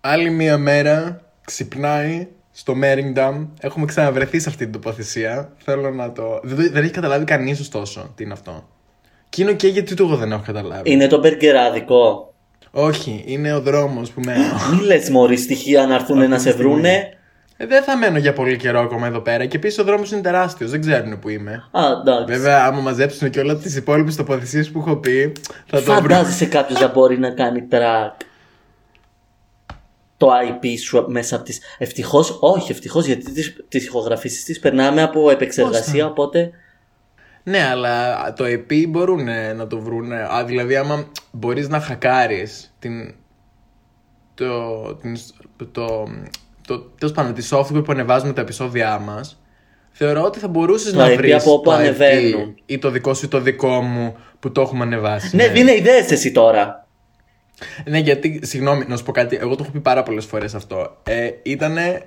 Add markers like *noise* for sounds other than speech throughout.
Άλλη μία μέρα ξυπνάει στο Μέριγκνταμ. Έχουμε ξαναβρεθεί σε αυτή την τοποθεσία. Θέλω να το. Δεν, δεν έχει καταλάβει κανείς ωστόσο τι είναι αυτό. Και είναι και γιατί το εγώ δεν έχω καταλάβει. Είναι το μπεργκεράδικο. Όχι, είναι ο δρόμος που μένω. *laughs* Μη λες μωρή στοιχεία να έρθουν να σε βρούνε. Ε, δεν θα μένω για πολύ καιρό ακόμα εδώ πέρα. Και επίσης ο δρόμος είναι τεράστιος. Δεν ξέρουν που είμαι. Α, εντάξει. Βέβαια, άμα μαζέψουν και όλα τις υπόλοιπες τοποθεσίες που έχω πει, θα το βρω. Φαντάζεσαι κάποιος να μπορεί να κάνει track το IP σου μέσα από τις... Ευτυχώς, όχι ευτυχώς γιατί τις, τις ηχογραφήσεις τις περνάμε από επεξεργασία οπότε... Ναι, αλλά το EP μπορούν να το βρουν. Α, δηλαδή, άμα μπορείς να χακάρεις την. Το. Την, το. το τέλος πάντων, τη software που ανεβάζουμε τα επεισόδια μας, θεωρώ ότι θα μπορούσες Το να IP βρεις. από όπου ανεβαίνουν. Ή το δικό σου ή το δικό μου που το έχουμε ανεβάσει. Ναι, δίνε ιδέες εσύ τώρα. Ναι, γιατί, συγγνώμη, να σου πω κάτι. Εγώ το έχω πει πάρα πολλές φορές αυτό. Ε, ήτανε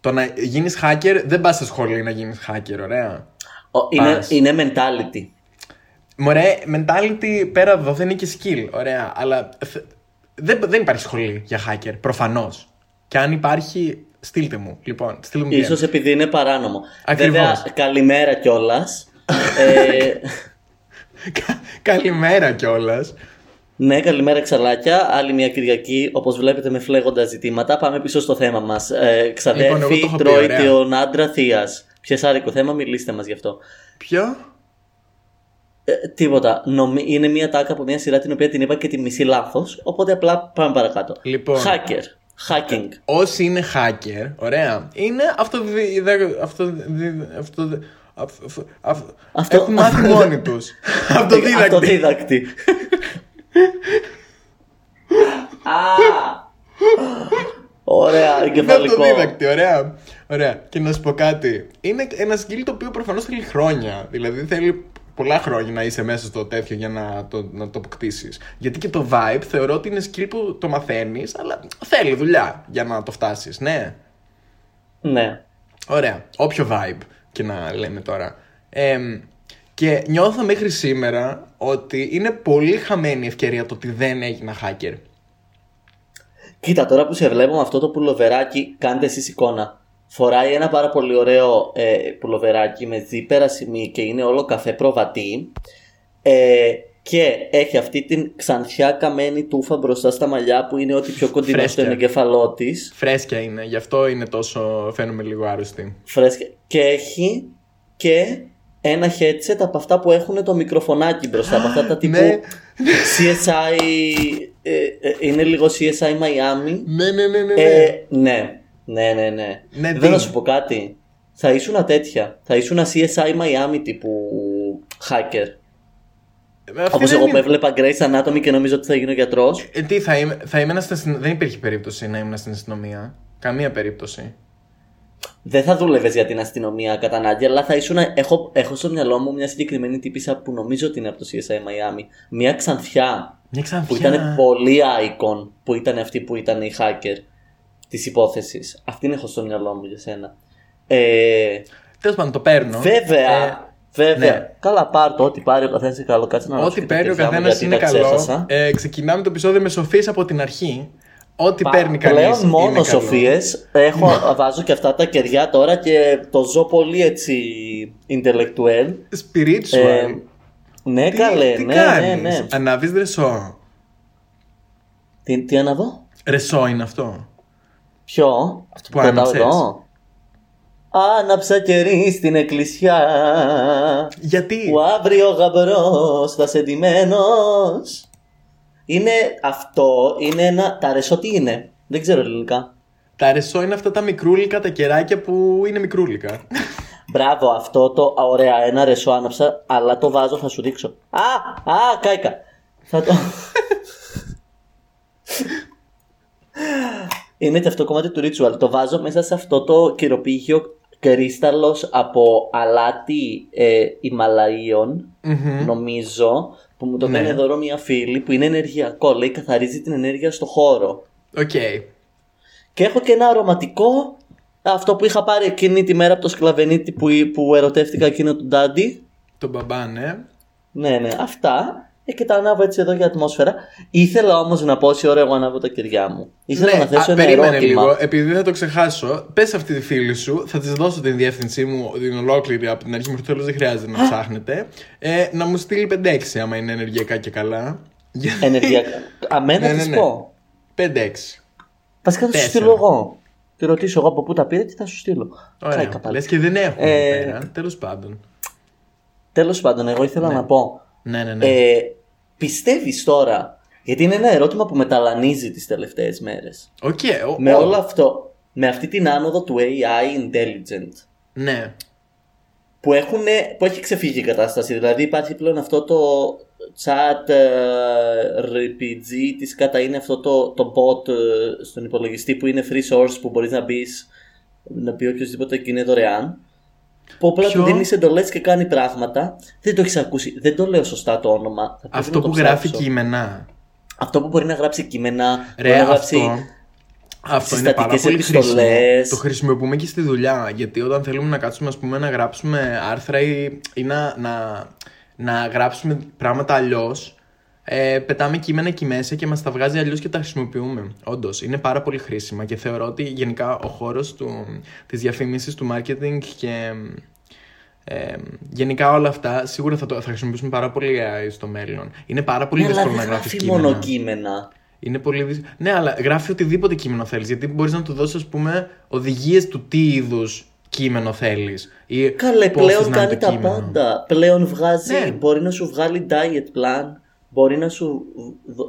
το να γίνεις hacker, δεν πας σε σχολή να γίνεις hacker, ωραία. Ο- είναι, Πας. είναι mentality. Μωρέ, mentality πέρα από εδώ δεν είναι και skill, ωραία. Αλλά θ- δεν, δεν υπάρχει σχολή για hacker, προφανώς. Και αν υπάρχει, στείλτε μου. Λοιπόν, στείλτε μου. DM. Ίσως επειδή είναι παράνομο. Ακριβώς. Βέβαια, καλημέρα κιόλας. ε, *laughs* Κα- Καλημέρα κιόλας. ναι, καλημέρα ξαλάκια. Άλλη μια Κυριακή, όπως βλέπετε, με φλέγοντα ζητήματα. Πάμε πίσω στο θέμα μας. Ε, Λοιπόν, ξαδέρφη εγώ το έχω πει, τρώει ωραία. τον άντρα θεία. Πιεσάρικο θέμα, μιλήστε μας γι' αυτό. Ποιο; Ε, τίποτα. Νομι... Είναι μια τάκα από μια σειρά την οποία την είπα και τη μισή λάθος. Οπότε απλά πάμε παρακάτω. Λοιπόν. Hacker. Hacking. Όσοι είναι hacker, ωραία, είναι αυτοδι... δε- αυτοδι... αυτοδι... αυ- αυ- αυ- Αυτό- Έχουν μάθει *laughs* μόνοι τους. Αυτοδίδακτοι. Αυτοδίδακτη. *laughs* Ωραία, Είναι εγκεφαλικό. αυτοδίδακτη, ωραία. Ωραία. Και να σου πω κάτι. Είναι ένα skill το οποίο προφανώς θέλει χρόνια. Δηλαδή θέλει πολλά χρόνια να είσαι μέσα στο τέτοιο για να το, να το αποκτήσεις. Γιατί και το vibe θεωρώ ότι είναι skill που το μαθαίνεις, αλλά θέλει δουλειά για να το φτάσεις. Ναι. Ναι. Ωραία. Όποιο vibe και να λέμε τώρα. Εμ, και νιώθω μέχρι σήμερα ότι είναι πολύ χαμένη η ευκαιρία το ότι δεν έγινα hacker. Κοίτα, τώρα που σε βλέπω με αυτό το πουλοβεράκι, κάντε εσείς εικόνα. Φοράει ένα πάρα πολύ ωραίο ε, πουλοβεράκι με δίπερα σημεί και είναι όλο καφέ προβατή. Ε, και έχει αυτή την ξανθιά καμένη τούφα μπροστά στα μαλλιά που είναι ό,τι πιο κοντινό Φρέσκια. στον εγκεφαλό της. Φρέσκια είναι, γι' αυτό είναι τόσο. φαίνομαι λίγο άρρωστη. Φρέσκια. Και έχει και ένα headset από αυτά που έχουν το μικροφωνάκι μπροστά. Από αυτά τα τύπου Ναι. CSI. Ε, ε, είναι λίγο CSI Miami. Ναι, ναι, ναι, ναι. ναι. Ε, ναι, ναι, ναι, ναι. Ναι, Δεν τι; να σου πω κάτι. Θα ήσουν τέτοια. Θα ήσουν CSI Miami τύπου hacker. Ε, αυτή Όπως δεν εγώ που είναι- έβλεπα Grace Anatomy και νομίζω ότι θα γίνω γιατρός. Ε, τι, θα, είμαι, θα ήμουν στην αστυνομία. Δεν υπήρχε περίπτωση να ήμουν στην αστυνομία. Καμία περίπτωση. Δεν θα δούλευες για την αστυνομία κατά ανάγκη, αλλά θα ήσουν. Έχω, έχω στο μυαλό μου μια συγκεκριμένη τύπησα που νομίζω ότι είναι από το CSI Miami. Μια ξανθιά Μια ξανθιά. που ήταν πολύ icon, που ήταν αυτή που ήταν η hacker της υπόθεσης. Αυτήν έχω στο μυαλό μου για σένα. Ε, Τέλος πάντων, το παίρνω. Βέβαια. Ε, βέβαια. ναι. Καλά, πάρ το. Ό,τι πάρει ο καθένας είναι καλό. Κάτσε να Ό,τι ανάψω και τα παίρνει ο κεριά μου, καθένας γιατί είναι τα καλό. ξέχασα. Ε, ξεκινάμε το επεισόδιο με σοφίες από την αρχή. Ό,τι Πα- παίρνει κανείς. Πλέον μόνο σοφίες. Έχω, βάζω και αυτά τα κεριά τώρα και το ζω πολύ έτσι intellectual. Spiritual. Ε, ναι, τι, καλέ, τι ναι, κάνεις; ναι, ναι. Ανάβεις ρεσό. Τι, τι αναβώ, Ρεσό είναι αυτό. Ποιο, αυτό που πετάω άναψες. εδώ. Άναψα κερί στην εκκλησιά Γιατί; που αύριο γαμπρός θα σε ντυμένος. Είναι αυτό, είναι ένα, τα ρεσό τι είναι, δεν ξέρω ελληνικά. Τα ρεσό είναι αυτά τα μικρούλικα, τα κεράκια που είναι μικρούλικα. Μπράβο, αυτό το α, ωραία, ένα ρεσό άναψα, αλλά το βάζω, θα σου δείξω. Α, α, κάηκα. Θα το... Είναι και αυτό κομμάτι του ritual. Το βάζω μέσα σε αυτό το κυροπήγιο κρίσταλος από αλάτι ε, Ιμαλαίων, Μμμ. νομίζω, που μου το Ναι. κάνει δώρο μια φίλη που είναι ενεργειακό. Λέει καθαρίζει την ενέργεια στο χώρο. Οκ. Και έχω και ένα αρωματικό, αυτό που είχα πάρει εκείνη τη μέρα από το Σκλαβενίτη που, που ερωτεύτηκα εκείνο τον Ντάντι. Τον μπαμπά, ναι. Ναι, ναι, αυτά. Ε, και τα ανάβω έτσι εδώ για ατμόσφαιρα. Ήθελα όμως να πω όση ώρα εγώ ανάβω τα κεριά μου. Ήθελα ναι, να θέσω α, ένα περίμενε ερώτημα. λίγο, επειδή θα το ξεχάσω, πες αυτή τη φίλη σου, θα της δώσω την διεύθυνσή μου την ολόκληρη από την αρχή μέχρι το τέλος, δεν χρειάζεται να ψάχνετε. Ε, να μου στείλει 5-6 άμα είναι ενεργειακά και καλά. Γιατί- Ενεργειακά. Αμένα Ναι, να ναι, της ναι. πω. 5-6. Βασικά θα σου Τέσσερα. στείλω εγώ. Τη ρωτήσω εγώ από πού τα πήρε και θα σου στείλω. Ωραία. Κάηκα πάλι. Λες και δεν έχουμε Ε, εδώ πέρα. Τέλος πάντων. Τέλος πάντων, εγώ ήθελα να πω. Ναι, ναι, ναι. Ε, Πιστεύεις τώρα, γιατί είναι ένα ερώτημα που με ταλανίζει τις τελευταίες μέρες. Οκ. ο- Με ο- όλο αυτό, με αυτή την άνοδο του AI intelligent, Ναι. που, έχουν, που έχει ξεφύγει η κατάσταση. Δηλαδή υπάρχει πλέον αυτό το chat ε, RPG της κατά είναι αυτό το, το bot ε, στον υπολογιστή που είναι free source που μπορείς να μπεις να πει οποιοδήποτε και είναι δωρεάν. Που απλά Ποιο; του δίνει εντολέ και κάνει πράγματα. Δεν το έχεις ακούσει. Δεν το λέω σωστά το όνομα. Θα πρέπει Αυτό να το που γράφει ψάξω. κείμενα. Αυτό που μπορεί να γράψει κείμενα. μπορεί Ρε, να γράψει. αυτό. Αυτό είναι πάρα συστατικές πολύ χρήσιμο. επιστολές. Το χρησιμοποιούμε και στη δουλειά. Γιατί όταν θέλουμε να κάτσουμε ας πούμε, να γράψουμε άρθρα ή, ή να, να, να γράψουμε πράγματα αλλιώς, ε, πετάμε κείμενα εκεί μέσα και μας τα βγάζει αλλιώς και τα χρησιμοποιούμε. Όντως, είναι πάρα πολύ χρήσιμα και θεωρώ ότι γενικά ο χώρος της διαφήμισης, του marketing και ε, γενικά όλα αυτά σίγουρα θα, το, θα χρησιμοποιήσουμε πάρα πολύ AI στο μέλλον. Είναι πάρα πολύ Ναι, αλλά δύσκολο δεν να γράφει γράφεις κείμενα. μόνο κείμενα. Είναι πολύ δύσκολο. Ναι, αλλά γράφει οτιδήποτε κείμενο θέλεις. Γιατί μπορείς να του δώσεις, ας πούμε, οδηγίες του τι είδους κείμενο θέλεις. Καλέ, πλέον κάνει τα πάντα. Πλέον βγάζει, Ναι. μπορεί να σου βγάλει diet plan, μπορεί να σου,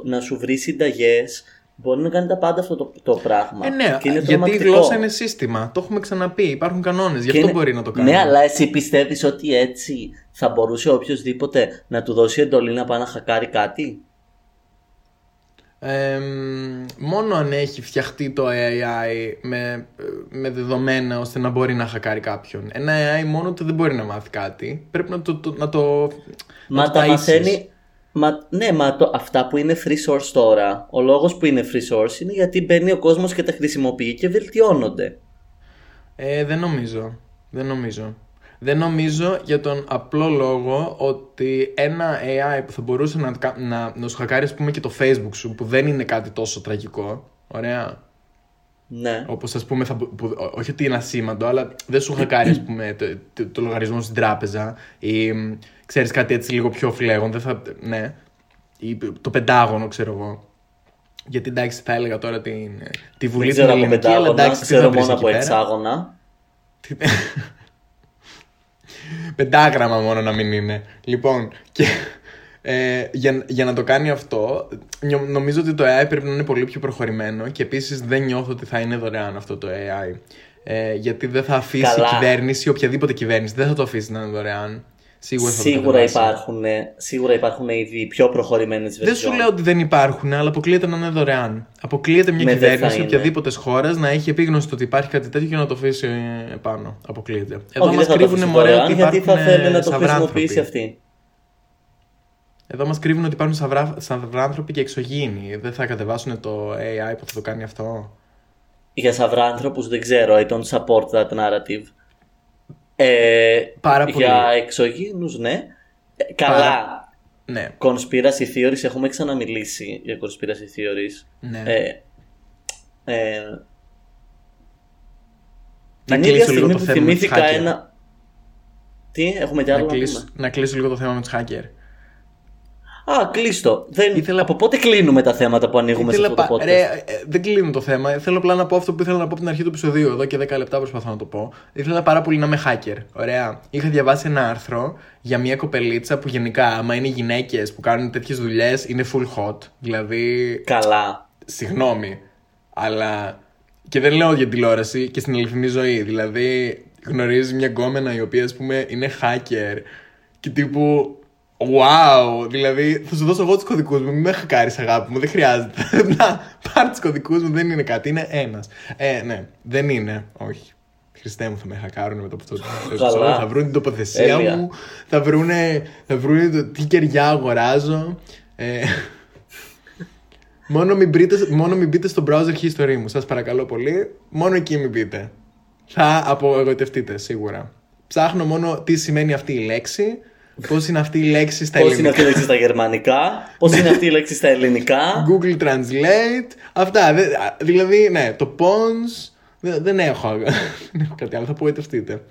να σου βρει συνταγές, μπορεί να κάνει τα πάντα αυτό το, το πράγμα. Ε, ναι, και είναι γιατί η τρομακτικό. γλώσσα είναι σύστημα. Το έχουμε ξαναπεί. Υπάρχουν κανόνες. Γι' Και αυτό είναι- μπορεί να το κάνει. Ναι, αλλά εσύ πιστεύεις ότι έτσι θα μπορούσε οποιοδήποτε να του δώσει εντολή να πάει να χακάρει κάτι; Ε, μόνο αν έχει φτιαχτεί το AI με, με δεδομένα ώστε να μπορεί να χακάρει κάποιον. Ένα AI μόνο του δεν μπορεί να μάθει κάτι. Πρέπει να το, το- να το. να Μα το τα ταΐσεις. μαθαίνει. Μα, ναι, μα το, αυτά που είναι free source τώρα, ο λόγος που είναι free source είναι γιατί μπαίνει ο κόσμος και τα χρησιμοποιεί και βελτιώνονται. Ε, δεν νομίζω. Δεν νομίζω. Δεν νομίζω για τον απλό λόγο ότι ένα AI που θα μπορούσε να, κα- να, να σου χακάρει, ας πούμε, και το Facebook σου, που δεν είναι κάτι τόσο τραγικό. Ωραία. Ναι. Όπως ας πούμε, θα, μπο- που, ό- όχι ότι είναι ασήμαντο, αλλά δεν σου χακάρει, ας πούμε, το, το, το λογαριασμό στην τράπεζα ή μ, ξέρεις κάτι έτσι λίγο πιο φλέγον. Δεν θα, ναι. Ή το πεντάγωνο, ξέρω εγώ. Γιατί εντάξει, θα έλεγα τώρα την, τη Βουλή Δεν ξέρω την από ελληνική, αλλά πεντάγωνα, εντάξει, τι θα ξέρω βρεις μόνο εκεί από πέρα. εξάγωνα. Τι- *laughs* Πεντάγραμμα μόνο να μην είναι. Λοιπόν, και, ε, για, για να το κάνει αυτό, νιω- νομίζω ότι το AI πρέπει να είναι πολύ πιο προχωρημένο και επίσης δεν νιώθω ότι θα είναι δωρεάν αυτό το AI. Ε, γιατί δεν θα αφήσει Καλά. η κυβέρνηση, οποιαδήποτε κυβέρνηση, δεν θα το αφήσει να είναι δωρεάν. Σίγουρα θα το Σίγουρα κατεβάσει. υπάρχουν, σίγουρα υπάρχουν ήδη πιο προχωρημένες Δεν σου λέω ότι δεν υπάρχουν, αλλά αποκλείεται να είναι δωρεάν. Αποκλείεται μια Ναι, δεν θα κυβέρνηση είναι. οποιαδήποτε χώρας να έχει επίγνωση το ότι υπάρχει κάτι τέτοιο και να το αφήσει ε, πάνω. Αποκλείεται. Εδώ Όχι, μας δεν θα το κρύβουν αφήσει μωρέ δωρεάν, ότι γιατί υπάρχουν θα θέλει να ε, το σαυράνθρωποι. χρησιμοποιήσει αυτή. Εδώ μας κρύβουν ότι υπάρχουν σαυρά, σαυράνθρωποι και εξωγήινοι. Δεν θα κατεβάσουν το AI που θα το κάνει αυτό; Για σαυράνθρωπους δεν ξέρω, I don't support that narrative. Ε, Πάρα πολύ. Για εξωγήινους, ναι. Ε, καλά. Πάρα- Ναι, Conspiracy theories, έχουμε ξαναμιλήσει για conspiracy theories. ναι. Ε, ε, να την ίδια κλείσω λίγο στιγμή το που θέμα με τους θυμήθηκα hacker. ένα... Τι, έχουμε κι άλλο Να να, κλείσω, πούμε; να κλείσω λίγο το θέμα με τους hacker. Α, κλείστο. Δεν... Ήθελα- Από πότε κλείνουμε τα θέματα που ανοίγουμε σε Ήθελα αυτό το πα- podcast; ρε, ε, δεν κλείνω το θέμα. Θέλω απλά να πω αυτό που ήθελα να πω από την αρχή του επεισοδίου. Εδώ και 10 λεπτά προσπαθώ να το πω. Ήθελα πάρα πολύ να είμαι hacker. Ωραία. Είχα διαβάσει ένα άρθρο για μια κοπελίτσα που γενικά, άμα είναι γυναίκες που κάνουν τέτοιες δουλειές, είναι full hot. Δηλαδή, Καλά. συγγνώμη. Αλλά. Και δεν λέω για τηλεόραση και στην αληθινή ζωή. Δηλαδή, γνωρίζει μια γκόμενα η οποία, ας πούμε, είναι hacker και τύπου. Wow! Δηλαδή, θα σου δώσω εγώ τους κωδικούς μου. Μην με χακάρεις, αγάπη μου. Δεν χρειάζεται. *laughs* Να, πάρ τους κωδικούς μου. Δεν είναι κάτι. Είναι ένας. Ε, ναι. Δεν είναι. Όχι. Χριστέ μου, θα με χακάρουν μετά από αυτό το Καλά. επεισόδιο. Θα βρουν την τοποθεσία Τέλεια. μου, θα βρούνε, θα βρούνε το τι κεριά αγοράζω. Ε, μόνο, μην μπείτε, μόνο μην μπείτε στο browser history μου, σας παρακαλώ πολύ. Μόνο εκεί μην μπείτε. Θα απογοητευτείτε σίγουρα. Ψάχνω μόνο τι σημαίνει αυτή η λέξη, πώς είναι αυτή η λέξη στα Πώς είναι αυτή η ελληνικά. λέξη στα γερμανικά, πώς είναι αυτή η λέξη στα ελληνικά; Google Translate. Αυτά. Δε- α, δηλαδή, ναι, το Pons. δε- Δεν έχω, δεν έχω κάτι άλλο, θα απογοητευτείτε.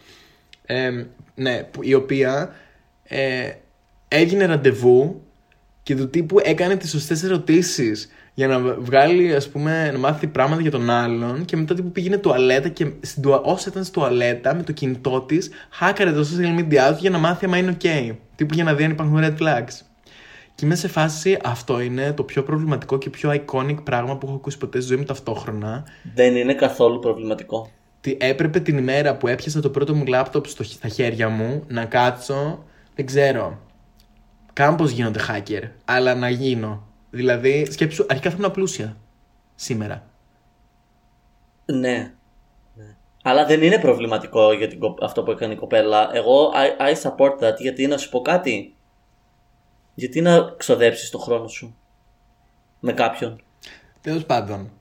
Ε, ναι, που- η οποία ε, έγινε ραντεβού και του τύπου έκανε τις σωστές ερωτήσεις για να βγάλει, ας πούμε, να μάθει πράγματα για τον άλλον και μετά τύπου πήγαινε τουαλέτα και στην τουα... όσο ήταν στη τουαλέτα με το κινητό της, χάκαρε το social media του για να μάθει άμα είναι ok. Τύπου για να δει αν υπάρχουν red flags. Και είμαι σε φάση, αυτό είναι το πιο προβληματικό και πιο iconic πράγμα που έχω ακούσει ποτέ στη ζωή μου ταυτόχρονα. Δεν είναι καθόλου προβληματικό. Τι έπρεπε την ημέρα που έπιασα το πρώτο μου λάπτοπ στο, στα χέρια μου να κάτσω, δεν ξέρω. Κάμπος γίνονται hacker, αλλά να γίνω. Δηλαδή, σκέψου, αρχικά θα ήμουν πλούσια. Σήμερα. Ναι. ναι. Αλλά δεν είναι προβληματικό για την, κο- αυτό που έκανε η κοπέλα. Εγώ I, I support that γιατί να σου πω κάτι. Γιατί να ξοδέψεις το χρόνο σου με κάποιον. Τέλος πάντων.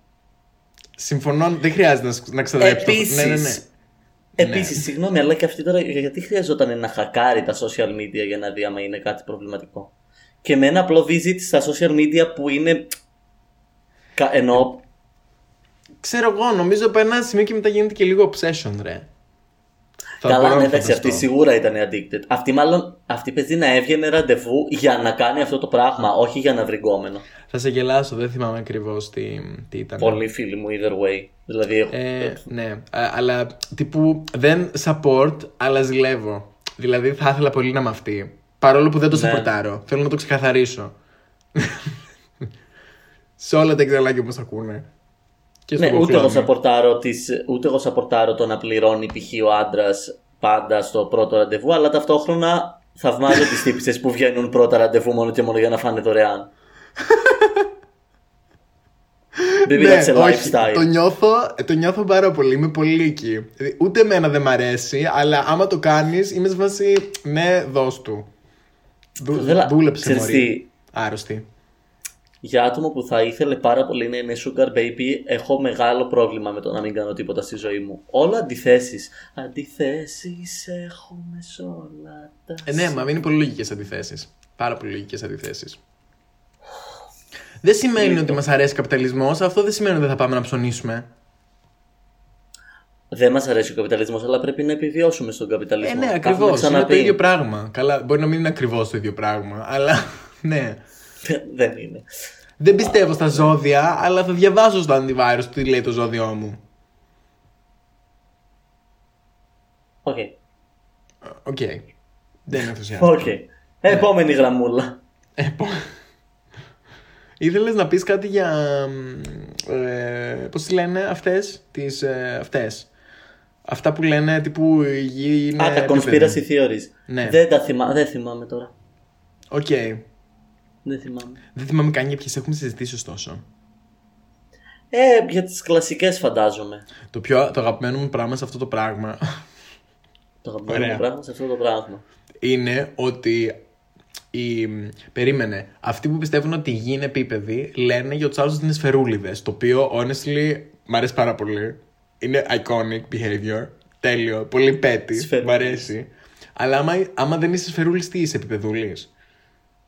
Συμφωνώ, δεν χρειάζεται να, σ- να ξοδέψεις. το- Επίσης, Ναι, ναι, ναι. Επίσης, συγγνώμη, αλλά και αυτή τώρα γιατί χρειαζόταν να χακάρει τα social media για να δει άμα είναι κάτι προβληματικό; Και με ένα απλό visit στα social media που είναι. κα- Εννοώ. Ξέρω εγώ, νομίζω από ένα σημείο και μετά γίνεται και λίγο obsession, ρε. Θα μπορώ Καλά, να ναι, εντάξει, φανταστώ. αυτή σίγουρα ήταν addicted. Αυτή μάλλον, αυτή παιδί να έβγαινε ραντεβού για να κάνει αυτό το πράγμα, όχι για να βρει γκόμενο. Θα σε γελάσω, δεν θυμάμαι ακριβώς τι, τι ήταν. Πολλοί φίλοι μου, either way. Δηλαδή, έχω- Ε, ναι, Α, αλλά τύπου δεν support, αλλά ζηλεύω. Δηλαδή θα ήθελα πολύ να είμαι αυτή. Παρόλο που δεν το Ναι. supportάρω. Θέλω να το ξεκαθαρίσω. *laughs* Σε όλα τα εξαλάκια που μας ακούνε. Και στο ναι, ούτε εγώ, Google Chrome. σαπορτάρω τις, ούτε εγώ σαπορτάρω το να πληρώνει π.χ. ο άντρας πάντα στο πρώτο ραντεβού, αλλά ταυτόχρονα θαυμάζω τις τύπησες που βγαίνουν πρώτα ραντεβού μόνο και μόνο για να φάνε δωρεάν. *laughs* Baby, Ναι, that's a όχι, lifestyle. το νιώθω, το νιώθω πάρα πολύ, είμαι πολύ εκεί. Δηλαδή, Ούτε εμένα δεν μ' αρέσει, αλλά άμα το κάνεις είμαι σε φάση, ναι, δώσ' του. Δου, Δέλα- δούλεψε ξέρεις μωρή. τι, Άρρωστη. Για άτομο που θα ήθελε πάρα πολύ να είναι sugar baby, έχω μεγάλο πρόβλημα με το να μην κάνω τίποτα στη ζωή μου. Όλα αντιθέσεις. Αντιθέσεις έχουμε σε όλα τα. Ε, ναι, μα είναι πολύ λογικές αντιθέσεις. Πάρα πολύ λογικές αντιθέσεις. Δεν σημαίνει ότι μας αρέσει ο καπιταλισμός, αυτό δεν σημαίνει ότι δεν θα πάμε να ψωνίσουμε. Δεν μας αρέσει ο καπιταλισμός, αλλά πρέπει να επιβιώσουμε στον καπιταλισμό. Ε, ναι, Τα ακριβώς. έχουμε Είναι ξαναπεί. το ίδιο πράγμα. Καλά, μπορεί να μην είναι ακριβώς το ίδιο πράγμα, αλλά *laughs* ναι. *laughs* Δεν είναι. Δεν πιστεύω στα ζώδια, αλλά θα διαβάσω στο antivirus τι λέει το ζώδιό μου. OK. OK. Δεν είναι ενθουσιαστικό. Οκ. Επόμενη γραμμούλα. Ήθελες να πεις κάτι για. Ε, Πώς τις λένε αυτές. Τις, ε, αυτές; Αυτά που λένε τύπου η γη είναι. Α, τα επίπεδη. conspiracy theories. Ναι. Δεν τα θυμά... δεν θυμάμαι τώρα. Οκ. Δεν θυμάμαι. Δεν θυμάμαι καν για ποιες έχουμε συζητήσει ωστόσο. Ε, για τις κλασικές φαντάζομαι. Το πιο το αγαπημένο μου πράγμα σε αυτό το πράγμα Το αγαπημένο μου Ωραία. πράγμα σε αυτό το πράγμα. είναι ότι. Η... Περίμενε. Αυτοί που πιστεύουν ότι η γη είναι επίπεδη λένε για τους άλλους ότι είναι σφαιρούλιδες. Το οποίο, honestly, μ' αρέσει πάρα πολύ. Είναι iconic behavior. Τέλειο. Πολύ πέτη. Μ' Σφαιρούλης. αρέσει. Αλλά άμα, άμα δεν είσαι σφαιρούλη, τι είσαι, επιπεδούλης;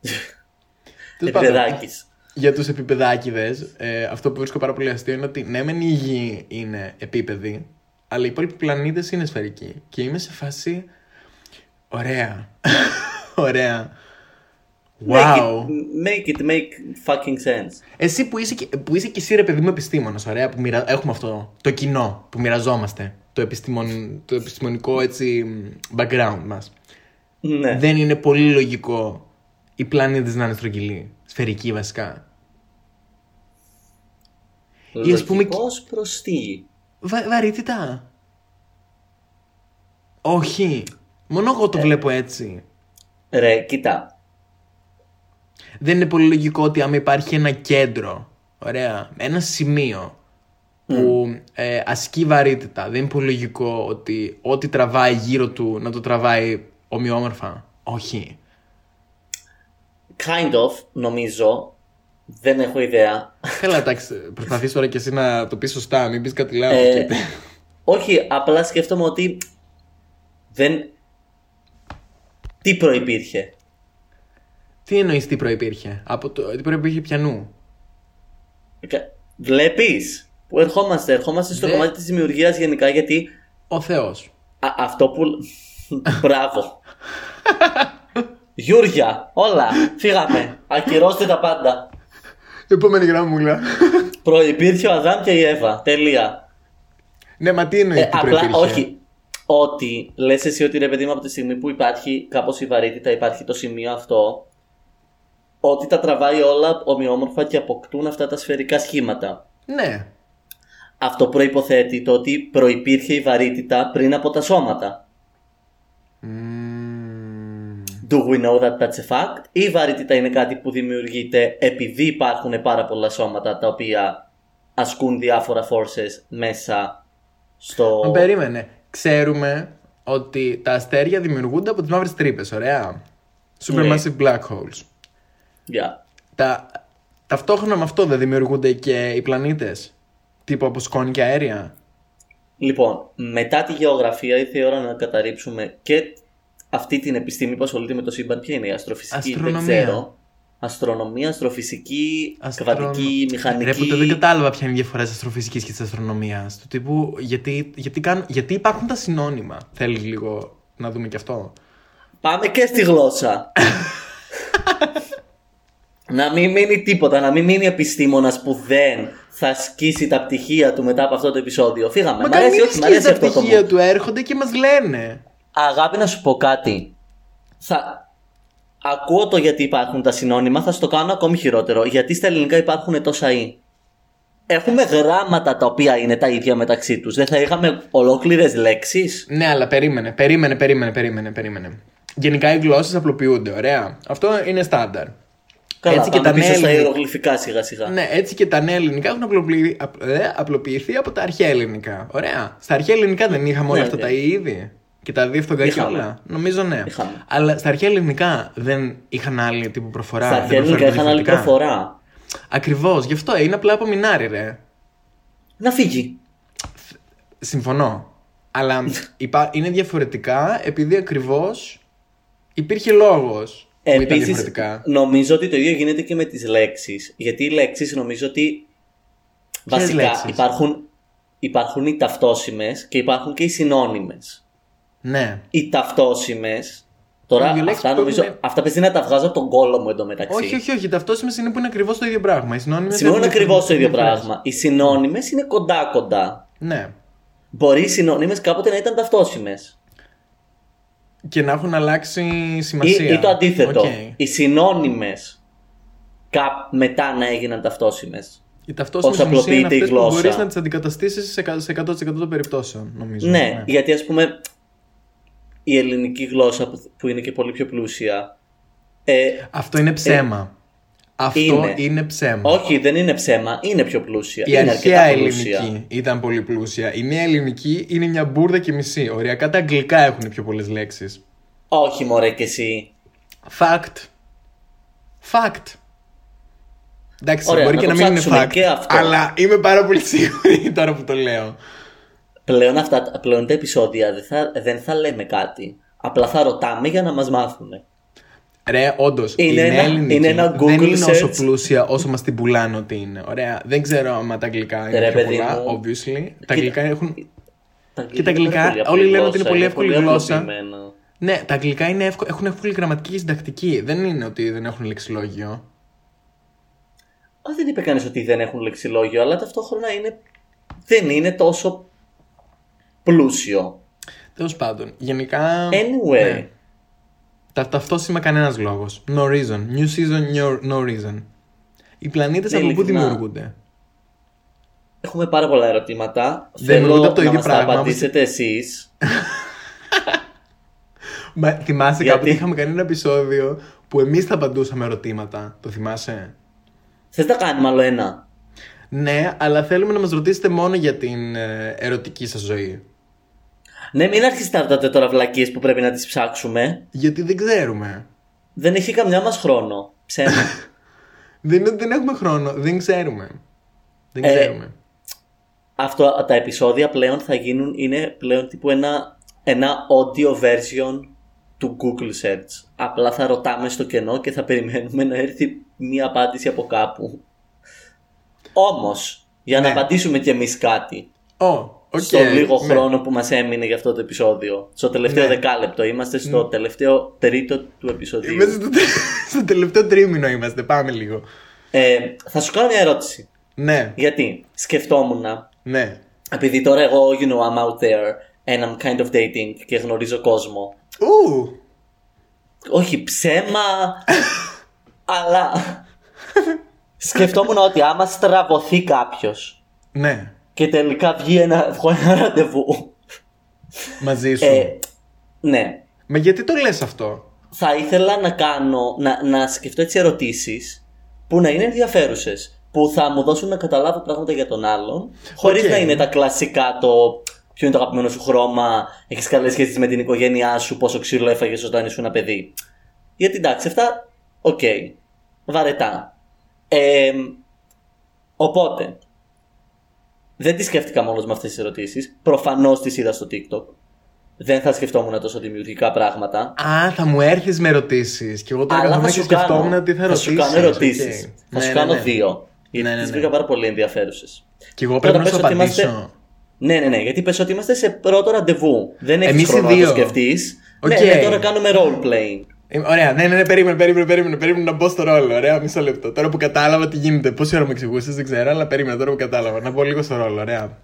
*laughs* Επιδεδάκης. για τους επιπεδάκιδες, ε, αυτό που βρίσκω πάρα πολύ αστείο είναι ότι ναι μεν η γη είναι επίπεδη, αλλά οι υπόλοιποι πλανήτες είναι σφαιρικοί. Και είμαι σε φάση, ωραία, *laughs* ωραία. Make Wow. it, make it make fucking sense. Εσύ που είσαι, και- που είσαι και εσύ ρε παιδί μου επιστήμονας, ωραία, που μοιρα... έχουμε αυτό, το κοινό που μοιραζόμαστε, το, επιστημον... το επιστημονικό έτσι background μας. Ναι. Δεν είναι πολύ λογικό οι πλανήτες να είναι στρογγυλοί, σφαιρικοί βασικά. ή ας πούμε- Λογικός προς τι; Βα- βαρύτητα. Όχι. Μόνο εγώ το βλέπω έτσι. Ρε, κοίτα. Δεν είναι πολύ λογικό ότι άμα υπάρχει ένα κέντρο, ωραία, ένα σημείο που ε, ασκεί βαρύτητα. Δεν είναι πολύ λογικό ότι ό,τι τραβάει γύρω του να το τραβάει ομοιόμορφα. Όχι. Kind of, νομίζω. Δεν έχω ιδέα. Καλά, εντάξει, προσπαθείς τώρα και εσύ να το πεις σωστά, μην πεις κάτι λάθος. Ε, όχι, απλά σκέφτομαι ότι δεν. Τι προϋπήρχε; Τι εννοείς τι προπήρχε, από το, τι προπήρχε πιανού; Βλέπεις που ερχόμαστε. Ερχόμαστε στο Ναι. κομμάτι της δημιουργίας γενικά γιατί Ο Θεός. α- αυτό που. Μπράβο. Γιούρια, όλα. Φύγαμε. Ακυρώστε τα πάντα. Επόμενη γραμμούλα. Προϋπήρχε ο Αδάμ και η Εύα. Τελεία. ναι, μα τι εννοείς Ε, τι απλά, προπήρχε. όχι. Ότι λες εσύ ότι ρε παιδί μου από τη στιγμή που υπάρχει κάπως η βαρύτητα, υπάρχει το σημείο αυτό, ότι τα τραβάει όλα ομοιόμορφα και αποκτούν αυτά τα σφαιρικά σχήματα. Ναι. Αυτό προϋποθέτει το ότι προϋπήρχε η βαρύτητα πριν από τα σώματα. Μμμ. Do we know that that's a fact? Ή η βαρύτητα είναι κάτι που δημιουργείται επειδή υπάρχουν πάρα πολλά σώματα τα οποία ασκούν διάφορα forces μέσα στο... Μα περίμενε. Ξέρουμε ότι τα αστέρια δημιουργούνται από τις μαύρες τρύπες, ωραία. Ναι. Supermassive black holes. Yeah. Τα... Ταυτόχρονα με αυτό δεν δημιουργούνται και οι πλανήτες Τύπου από σκόνη και αέρια; Λοιπόν, μετά τη γεωγραφία ήρθε η ώρα να καταρρύψουμε και αυτή την επιστήμη που ασχολείται με το σύμπαν. Ποια είναι η αστροφυσική, δεν Αστρονομία. ξέρω. Αστρονομία, αστροφυσική, Αστρονο- κβαντική, μηχανική. Ρε, ποτέ δεν κατάλαβα ποια είναι η διαφορά της αστροφυσικής και της αστρονομίας. Του τύπου γιατί, γιατί, κάνουν, γιατί υπάρχουν τα συνώνυμα; Θέλεις λίγο να δούμε και αυτό; Πάμε και στη γλώσσα. *laughs* να μην μείνει τίποτα, να μην μείνει επιστήμονας που δεν θα σκίσει τα πτυχία του μετά από αυτό το επεισόδιο. Φύγαμε. Μα Μ' αρέσει, κανείς όχι, μ' αρέσει τα αυτό το πτυχία mood. του έρχονται και μας λένε. Αγάπη να σου πω κάτι. Θα... Ακούω το γιατί υπάρχουν τα συνώνυμα, θα στο κάνω ακόμη χειρότερο. Γιατί στα ελληνικά υπάρχουν τόσα ή. Έχουμε γράμματα τα οποία είναι τα ίδια μεταξύ τους. Δεν θα είχαμε ολόκληρες λέξεις. Ναι, αλλά περίμενε, περίμενε, περίμενε, περίμενε, περίμενε. Γενικά οι γλώσσες απλοποιούνται, ωραία. Αυτό είναι στάνταρ. Καλά, Έτσι και πάμε τα πίσω νέα στα ελληνικά. ιερογλυφικά σιγά σιγά. Ναι, έτσι και τα νέα ελληνικά έχουν απλοποιηθεί, απ- ε, απλοποιηθεί από τα αρχαία ελληνικά. Ωραία. Στα αρχαία ελληνικά δεν είχαμε όλα Ναι, αυτά ναι. τα ήδη. Και τα δίφθογα και Είχαμε. όλα. Νομίζω ναι. Είχαμε. Αλλά στα αρχαία ελληνικά δεν είχαν άλλη τύπου προφορά. Στα δεν αρχαία ελληνικά είχαν άλλη διαφορετικά. προφορά. Ακριβώς, γι' αυτό είναι απλά από μινάρι, ρε. Να φύγει. Συμφωνώ. Αλλά *laughs* υπά- είναι διαφορετικά επειδή ακριβώς υπήρχε λόγος. Ήταν Επίσης, διαφορετικά. νομίζω ότι το ίδιο γίνεται και με τις λέξεις. Γιατί οι λέξεις νομίζω ότι. Ποιες Βασικά λέξεις; υπάρχουν, υπάρχουν οι ταυτόσημες και υπάρχουν και οι συνώνυμες. Ναι. Οι ταυτόσημες. Τώρα Οι λέξεις αυτά που νομίζω. έχουν- Αυτά παίζει να τα βγάζω από τον κώλο μου εντωμεταξύ. Όχι, όχι, όχι. Οι ταυτόσημες είναι που είναι ακριβώς το ίδιο πράγμα. Οι συνώνυμες Σημαίνουν έχουν ακριβώς το ίδιο διαφορές. πράγμα. Οι συνώνυμες είναι κοντά-κοντά. Ναι. Μπορεί οι συνώνυμες κάποτε να ήταν ταυτόσημες. Και να έχουν αλλάξει Ή, σημασία. ή το αντίθετο. Οκ. Οι συνώνυμες μετά να έγιναν ταυτόσιμες. Οι ταυτόσιμες Πώς ουσία είναι απλοποιείται η αυτές που γλώσσα. μπορείς να τις αντικαταστήσεις σε κα- σε 100% των περιπτώσεων, νομίζω. Ναι, γιατί ας πούμε η ελληνική γλώσσα που, που είναι και πολύ πιο πλούσια. Ε, Αυτό είναι ψέμα. Αυτό είναι. είναι, ψέμα. όχι, δεν είναι ψέμα, είναι πιο πλούσια. Η είναι αρχαία αρκετά πλούσια. ελληνική ήταν πολύ πλούσια. Η νέα ελληνική είναι μια μπουρδα και μισή. Οριακά τα αγγλικά έχουν πιο πολλές λέξεις. Όχι, μωρέ και εσύ. Fact. Fact. Εντάξει, Ωραία, μπορεί να και το να μην είναι ψάξουμε fact. και αυτό. Αλλά είμαι πάρα πολύ σίγουρη *laughs* τώρα που το λέω. Πλέον, αυτά, πλέον τα επεισόδια δεν θα, δεν θα λέμε κάτι. Απλά θα ρωτάμε για να μας μάθουν. Ρε, όντως. Η Είναι νέα ένα- ελληνική είναι ένα δεν Google είναι όσο search. πλούσια όσο μας την πουλάνε ότι είναι. Ωραία. Δεν ξέρω αν τα αγγλικά είναι Ρε, πιο παιδί πολλά, μου. obviously. Τα Κοίτα, αγγλικά έχουν. Τα Και τα είναι αγγλικά, πάρα πολύ όλοι απλή λένε ότι είναι πολύ γλώσσα, εύκολη γλώσσα. απλοποιημένα. Ναι, τα αγγλικά είναι εύκολα, έχουν εύκολη γραμματική και συντακτική. Δεν είναι ότι δεν έχουν λεξιλόγιο. Α, δεν είπε κανείς ότι δεν έχουν λεξιλόγιο, αλλά ταυτόχρονα είναι, δεν είναι τόσο πλούσιο. Τέλος πάντων, γενικά. Anyway, ναι. Τα, ταυτόσημα κανένας λόγος. No reason. New season, no, no reason. Οι πλανήτες Ναι, από πού ειλικρινά. δημιουργούνται; έχουμε πάρα πολλά ερωτήματα. Δημιουργούνται Θέλω από το να ίδιο μας τα πράγμα, απαντήσετε εσείς. *laughs* Μα, θυμάσαι Γιατί; κάποτε είχαμε κάνει ένα επεισόδιο που εμείς θα απαντούσαμε ερωτήματα. Το θυμάσαι; Θες να κάνουμε άλλο ένα; Ναι, αλλά θέλουμε να μας ρωτήσετε μόνο για την ε, ερωτική σας ζωή. Ναι, μην αρχίσετε να ρωτάτε τώρα βλακίες που πρέπει να τις ψάξουμε. Γιατί δεν ξέρουμε. Δεν έχει καμιά μας χρόνο. Ψέμα. *laughs* Δεν, είναι ότι δεν έχουμε χρόνο. Δεν ξέρουμε. Δεν Ε, ξέρουμε. Αυτό, τα επεισόδια πλέον θα γίνουν, είναι πλέον τύπου ένα, ένα audio version του Google Search. Απλά θα ρωτάμε στο κενό και θα περιμένουμε να έρθει μία απάντηση από κάπου. Όμως, για να Ναι. απαντήσουμε κι εμείς κάτι, Ω, οκ. στο λίγο ναι. χρόνο που μας έμεινε για αυτό το επεισόδιο, στο τελευταίο Ναι. δεκάλεπτο, είμαστε στο τελευταίο τρίτο του επεισοδίου. Είμαστε στο, τε- *laughs* στο τελευταίο τρίμηνο είμαστε. Πάμε λίγο. Ε, θα σου κάνω μια ερώτηση. Ναι, Γιατί σκεφτόμουν ναι. Επειδή τώρα εγώ, you know, I'm out there and I'm kind of dating και γνωρίζω κόσμο. Ου, Όχι ψέμα, *laughs* αλλά σκεφτόμουν ότι άμα στραβωθεί κάποιος ναι. Και τελικά βγει ένα, βγω ένα ραντεβού. Μαζί σου. Ε, ναι, Μα γιατί το λες αυτό; θα ήθελα να κάνω, να, να σκεφτώ έτσι ερωτήσεις που να είναι ενδιαφέρουσες. Που θα μου δώσουν να καταλάβω πράγματα για τον άλλον, χωρίς Οκ. να είναι τα κλασικά το ποιο είναι το αγαπημένο σου χρώμα, έχεις καλές σχέσεις με την οικογένειά σου, πόσο ξύλο έφαγες όταν ήσουν ένα παιδί. Γιατί εντάξει, αυτά, οκ, βαρετά. Ε, οπότε, δεν τις σκέφτηκα μόνο με αυτές τις ερωτήσεις. Προφανώς τις είδα στο TikTok. Δεν θα σκεφτόμουν τόσο δημιουργικά πράγματα. Α, θα μου έρθεις με ερωτήσεις. Και εγώ τώρα Αλλά θα καθόμουν και σου κάνω, σκεφτόμουν τι θα θα ρωτήσει. σου κάνω ερωτήσεις. Θα σου κάνω δύο. Γιατί Ναι, ναι, τις ναι. βρήκα πάρα πολύ ενδιαφέρουσες. Και εγώ πρέπει να πες σου ότι απαντήσω. είμαστε- Ναι, ναι, ναι. Γιατί πες ότι είμαστε σε πρώτο ραντεβού. Δεν έχεις Εμείς οι χρόνο να δύο. το σκεφτείς. Οκ. Ναι, ναι, τώρα κάνουμε role playing. Ε, Ωραία, ναι, ναι, ναι, περίμενε, περίμενε, περίμενε, περίμενε να μπω στο ρόλο. Ωραία, μισό λεπτό. Τώρα που κατάλαβα τι γίνεται, πόση ώρα με εξηγούσες, δεν ξέρω, αλλά περίμενε τώρα που κατάλαβα. Να μπω λίγο στο ρόλο, ωραία.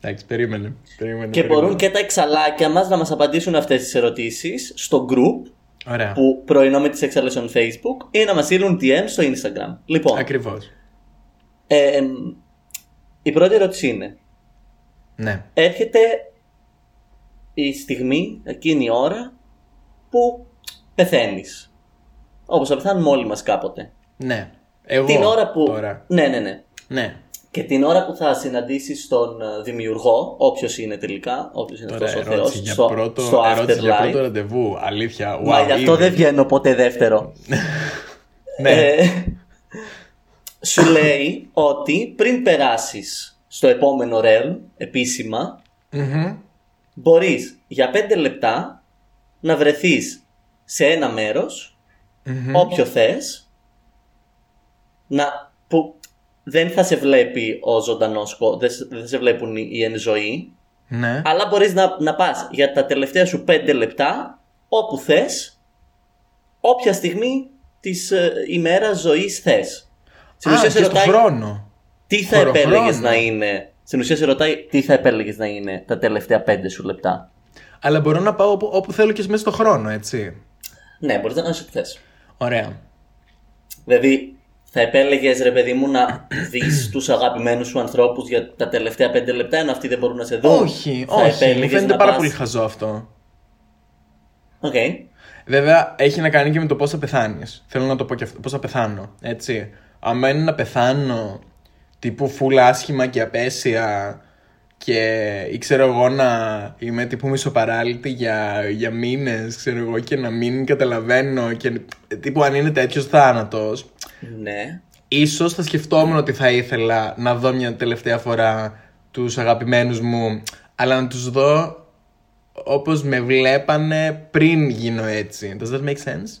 Εντάξει, περίμενε. περίμενε Και περίμενε. μπορούν και τα εξαλάκια μας να μας απαντήσουν αυτές τις ερωτήσεις στο group Ωραία. που πρωινό με τις εξαλέ στο Facebook ή να μας στείλουν DM στο Instagram. Λοιπόν, Ακριβώς. ε, εμ, η πρώτη ερώτηση είναι. Ναι. έρχεται η στιγμή, εκείνη η ώρα που πεθαίνεις. Όπως θα πεθάνουμε όλοι μας κάποτε. Ναι. Εγώ. την ώρα που... Τώρα. Ναι, ναι, ναι. Ναι. Και την ώρα που θα συναντήσεις τον ε, δημιουργό, όποιος είναι τελικά, όποιος είναι Τώρα αυτός ο ερώτηση θεός, για, στο, πρώτο, στο ερώτηση για afterlife. πρώτο ραντεβού. Αλήθεια. Wow, Μα γι' αυτό ήδη. δεν βγαίνω ποτέ δεύτερο. *laughs* Ναι. Ε, σου λέει ότι πριν περάσεις στο επόμενο realm, επίσημα, Μμμ. μπορείς για 5 λεπτά να βρεθείς σε ένα μέρος, Μμμ. όποιο θες, να, που δεν θα σε βλέπει ο ζωντανός κο- δεν, σε- δεν σε βλέπουν οι, οι εν ζωή, Ναι. αλλά μπορείς να, να πας για τα τελευταία σου 5 λεπτά όπου θες, όποια στιγμή της ε, ημέρας ζωής θες. Στην Α, ουσία και σε στο ρωτάει χρόνο. τι θα Χωροχρόνο. επέλεγες να είναι. Στην ουσία σε ρωτάει τι θα επέλεγες να είναι τα τελευταία 5 σου λεπτά. Αλλά μπορώ να πάω όπου, όπου θέλω και μέσα στο χρόνο, έτσι. Ναι, μπορείς να κάνεις ό,τι θες. Ωραία. Δηλαδή, θα επέλεγες ρε παιδί μου να δεις *clears throat* τους αγαπημένους σου ανθρώπους για τα τελευταία πέντε λεπτά, ενώ αυτοί δεν μπορούν να σε δουν; όχι, θα όχι. Μου επέλεγες φαίνεται να πάρα πας- πολύ χαζό αυτό. Οκ. Βέβαια, έχει να κάνει και με το πώς θα πεθάνεις. Θέλω να το πω και αυτό. Πώς θα πεθάνω. Έτσι. Αν είναι να πεθάνω τύπου φουλ άσχημα και απαίσια και ή ξέρω εγώ να είμαι τύπου μισοπαράλυτη για, για μήνες ξέρω εγώ και να μην καταλαβαίνω και τύπου αν είναι τέτοιος θάνατος Ναι. ίσως θα σκεφτόμουν ότι θα ήθελα να δω μια τελευταία φορά τους αγαπημένους μου αλλά να τους δω όπως με βλέπανε πριν γίνω έτσι. Does that make sense?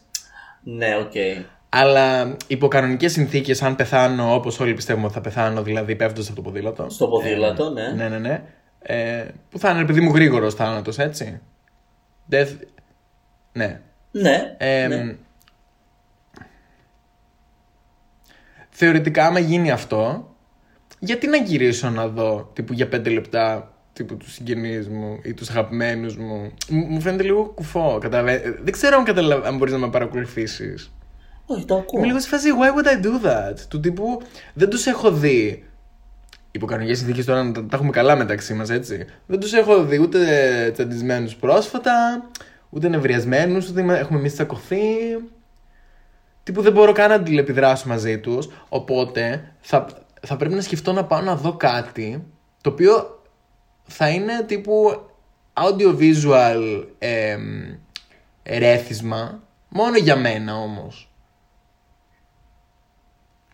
Ναι, οκ. Αλλά υπό κανονικές συνθήκες, αν πεθάνω όπως όλοι πιστεύουμε ότι θα πεθάνω, δηλαδή πέφτοντας από το ποδήλατο. Στο ποδήλατο, ναι. Ναι, ναι, ναι. Ε, που θα είναι επειδή μου γρήγορος θάνατος, έτσι. Death... Ναι. Ναι. Ε, ναι. Θεωρητικά, άμα γίνει αυτό, γιατί να γυρίσω να δω τύπου για πέντε λεπτά τύπου τους συγγενείς μου ή τους αγαπημένους μου. Μου μου φαίνεται λίγο κουφό. Καταλαβα... Δεν ξέρω αν, καταλα... αν μπορείς να με παρακολουθήσεις. Όχι, το ακούω. Είμαι λίγο σε φάση, why would I do that? Του τύπου, δεν τους έχω δει. Υπό κανονικές συνθήκες τώρα να τα, τα έχουμε καλά μεταξύ μας, έτσι. Δεν τους έχω δει ούτε τσαντισμένους πρόσφατα, ούτε νευριασμένους, ούτε είμα- έχουμε εμείς τσακωθεί. Τύπου δεν μπορώ καν να τηλεπιδράσω μαζί τους, οπότε θα, θα πρέπει να σκεφτώ να πάω να δω κάτι το οποίο θα είναι τύπου audiovisual εμ, ερέθισμα μόνο για μένα όμως.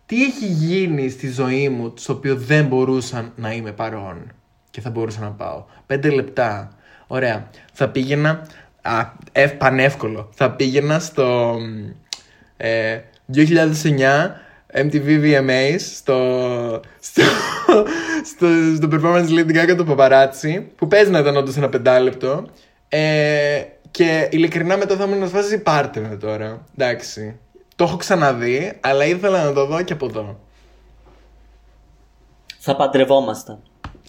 Τι έχει γίνει στη ζωή μου στο οποίο δεν μπορούσα να είμαι παρόν και θα μπορούσα να πάω; Πέντε λεπτά. Ωραία. Θα πήγαινα. Α, ευ, πανεύκολο. Θα πήγαινα στο ε, 2009 MTV VMAs στο, στο, στο, στο performance Lady Gaga το Paparazzi που παίζει να ήταν όντως ένα πεντάλεπτο ε, και ειλικρινά μετά θα ήμουν φάση πάρτε με τώρα εντάξει το έχω ξαναδεί αλλά ήθελα να το δω και από εδώ Θα παντρευόμασταν.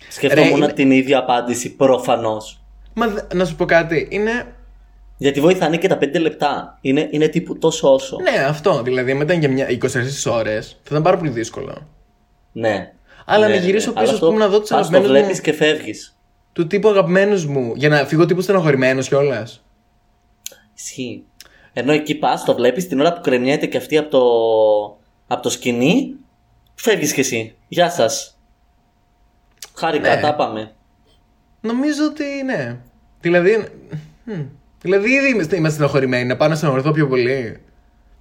Σκεφτόμουν είναι- την ίδια απάντηση προφανώς. Μα δε- να σου πω κάτι είναι Γιατί βοηθάνε και τα 5 λεπτά. Είναι, είναι τύπου τόσο όσο. ναι αυτό δηλαδή μετά για μια 24 ώρες θα ήταν πάρα πολύ δύσκολο Ναι. Αλλά Ναι, να ναι, γυρίσω ναι. πίσω, Αλλά ας πούμε, αυτό να δω τους πας, αγαπημένους Το βλέπεις μου. και φεύγεις. του τύπου αγαπημένους μου για να φύγω τύπου στενοχωρημένος κιόλας. Ισχύει. Ενώ εκεί πας, το βλέπεις την ώρα που κρεμιέται και αυτή από το, από το σκηνή, φεύγεις κι εσύ. Γεια σας. Χάρηκα, Ναι. τα πάμε. Νομίζω ότι ναι. Δηλαδή. μ, Δηλαδή ήδη είμαστε, είμαστε στενοχωρημένοι. Να πάω να στενοχωρηθώ πιο πολύ.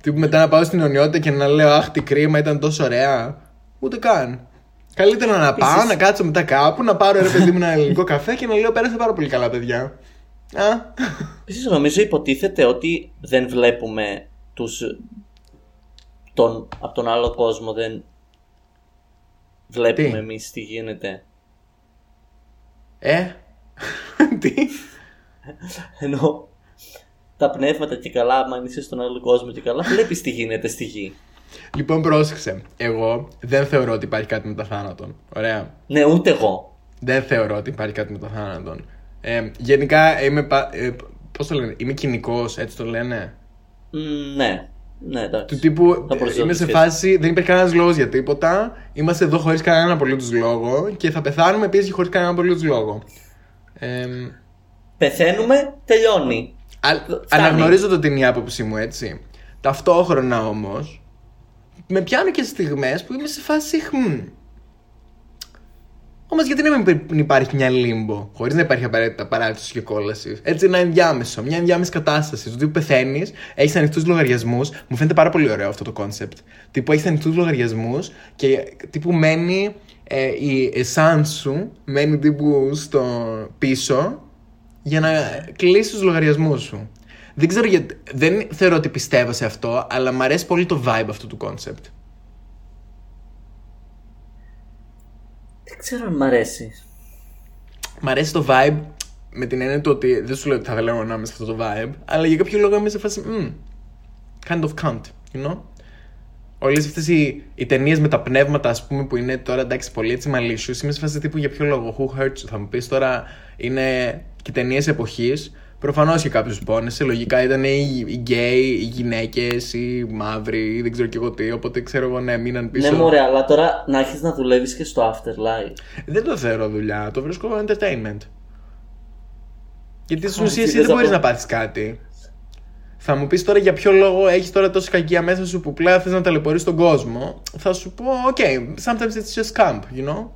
Τύπου μετά να πάω στην αιωνιότητα και να λέω Αχ, τι κρίμα, ήταν τόσο ωραία. Ούτε καν. Καλύτερα να πάω, να κάτσω μετά κάπου, να πάρω ρε παιδί μου ένα ελληνικό καφέ και να λέω Πέρασε πάρα πολύ καλά, παιδιά. Α. Επίση, νομίζω υποτίθεται ότι δεν βλέπουμε τους τον, από τον άλλο κόσμο. Δεν βλέπουμε Τι; εμείς τι γίνεται. Ε; *laughs* Τι; Ενώ τα πνεύματα και καλά, άμα είσαι στον άλλο κόσμο και καλά, βλέπεις τι γίνεται στη γη. Λοιπόν, πρόσεξε. Εγώ δεν θεωρώ ότι υπάρχει κάτι μετά θάνατον. Ωραία. Ναι, ούτε εγώ. Δεν θεωρώ ότι υπάρχει κάτι μετά θάνατον. Ε, γενικά είμαι. πα- Ε, Πώς το λένε, είμαι κοινικός, έτσι το λένε; Μ, ναι, ναι, εντάξει. Του τύπου Θα ε, προσδοκώ είμαι σε σχέση. φάση, δεν υπάρχει κανένας λόγος για τίποτα. Είμαστε εδώ χωρίς κανέναν απολύτω λόγο και θα πεθάνουμε επίσης χωρίς κανέναν απολύτω λόγο. Ε, Πεθαίνουμε, τελειώνει. α- Φτάνει. αναγνωρίζω το την η άποψή μου έτσι. Ταυτόχρονα όμως, με πιάνω και στιγμές που είμαι σε φάση. Χμ. Όμως γιατί να μην υπάρχει μια limbo, χωρίς να υπάρχει απαραίτητα παράδεισος και κόλαση. Έτσι, ένα ενδιάμεσο, μια ενδιάμεση κατάσταση. Του τύπου πεθαίνεις, έχεις ανοιχτούς λογαριασμούς. Μου φαίνεται πάρα πολύ ωραίο αυτό το κόνσεπτ. Τύπου έχεις ανοιχτούς λογαριασμούς και τύπου μένει ε, η essence σου, μένει τύπου στο πίσω για να κλείσεις τους λογαριασμούς σου. Δεν ξέρω γιατί. Δεν θεωρώ ότι πιστεύω σε αυτό, αλλά μου αρέσει πολύ το vibe αυτού του κόνσεπτ. Δεν ξέρω αν μ' αρέσει. Μ' αρέσει το vibe με την έννοια του ότι δεν σου λέω ότι θα θέλω να είμαι σε αυτό το vibe, αλλά για κάποιο λόγο είμαι σε φάση. «Μμ, kind of cunt, you know; Όλες αυτές οι, οι ταινίες με τα πνεύματα, ας πούμε, που είναι τώρα εντάξει πολύ έτσι malicious, είμαι σε φάση τύπου για ποιο λόγο. Who hurt you, θα μου πεις τώρα είναι και ταινίες εποχής. Προφανώς και κάποιος πόνεσε. Λογικά ήταν οι, οι γκέι, οι γυναίκες, οι μαύροι, ή δεν ξέρω και εγώ τι. Οπότε ξέρω εγώ ναι, μείναν πίσω. Ναι, μωρέ, αλλά τώρα να έχεις να δουλεύεις και στο afterlife. Δεν το θεωρώ δουλειά, το βρίσκω entertainment. Γιατί στην Α, ουσία εσύ εσύ δεν θες μπορείς να να πω- πάθεις κάτι. Θα μου πεις τώρα για ποιο λόγο έχεις τώρα τόση κακία μέσα σου που πλέον θες να ταλαιπωρείς τον κόσμο. Θα σου πω, OK, sometimes it's just camp, you know.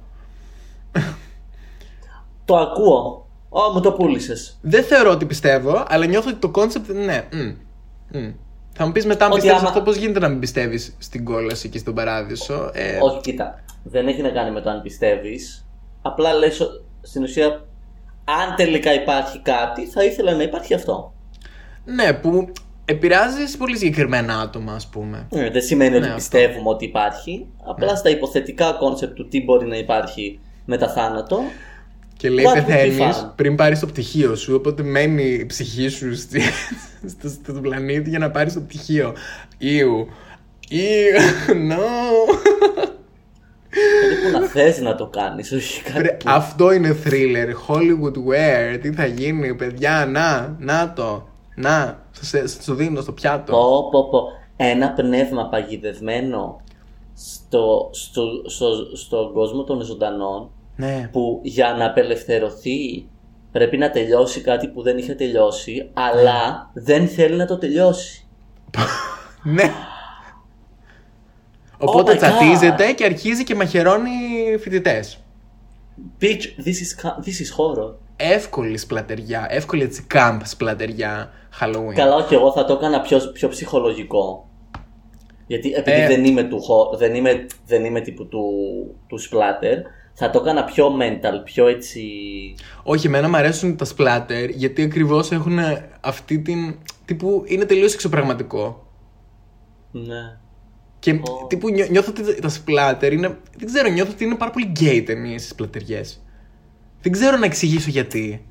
Το ακούω. Ω, μου το πούλησες. Δεν θεωρώ ότι πιστεύω, αλλά νιώθω ότι το concept ναι. μμ, μμ. Θα μου πεις μετά, αν Ότι πιστεύεις άμα- αυτό, πώς γίνεται να μην πιστεύεις στην κόλαση και στον παράδεισο. Ε, Όχι, κοίτα. Δεν έχει να κάνει με το αν πιστεύεις. Απλά λες στην ουσία, αν τελικά υπάρχει κάτι, θα ήθελα να υπάρχει αυτό. Ναι, που επηρεάζει πολύ συγκεκριμένα άτομα, ας πούμε. Ε, Δεν σημαίνει ότι αυτό. πιστεύουμε ότι υπάρχει. Απλά στα υποθετικά κόνσεπτ του τι μπορεί να υπάρχει μετά θάνατο. Και λέει What would be πεθαίνει fun? πριν πάρεις το πτυχίο σου. Οπότε μένει η ψυχή σου στη, *laughs* στο, στο πλανήτη για να πάρεις το πτυχίο. Ιου. Ιου. *laughs* No. Περίπου να θες να το κάνεις, όχι κάτι. Πρε- που- Αυτό είναι thriller. Hollywood wear. Τι θα γίνει, παιδιά. Να, να το. Να. Στο, στο δίνω στο πιάτο. Πω, πω, πω. Ένα πνεύμα παγιδευμένο στο, στο, στο, στον κόσμο των ζωντανών Ναι. που για να απελευθερωθεί πρέπει να τελειώσει κάτι που δεν είχε τελειώσει αλλά δεν θέλει να το τελειώσει. *laughs* Ναι. Οπότε Oh my God. τσατίζεται και αρχίζει και μαχαιρώνει φοιτητές. Bitch, this is, ca- this is horror. Εύκολη σπλατεριά, εύκολη έτσι camp σπλατεριά Halloween. Καλά, όχι, εγώ θα το έκανα πιο, πιο ψυχολογικό. Γιατί επειδή Ε. δεν είμαι του χω- δεν είμαι, δεν είμαι τύπου του, του splatter, θα το έκανα πιο mental, πιο έτσι. Όχι, εμένα μου αρέσουν τα splatter γιατί ακριβώς έχουν αυτή την. τύπου είναι τελείως εξωπραγματικό. Ναι. Και τύπου νιώ- νιώθω ότι τα splatter είναι. Δεν ξέρω, νιώθω ότι είναι πάρα πολύ gay ταινίες οι σπλατεριέ. Δεν ξέρω να εξηγήσω γιατί.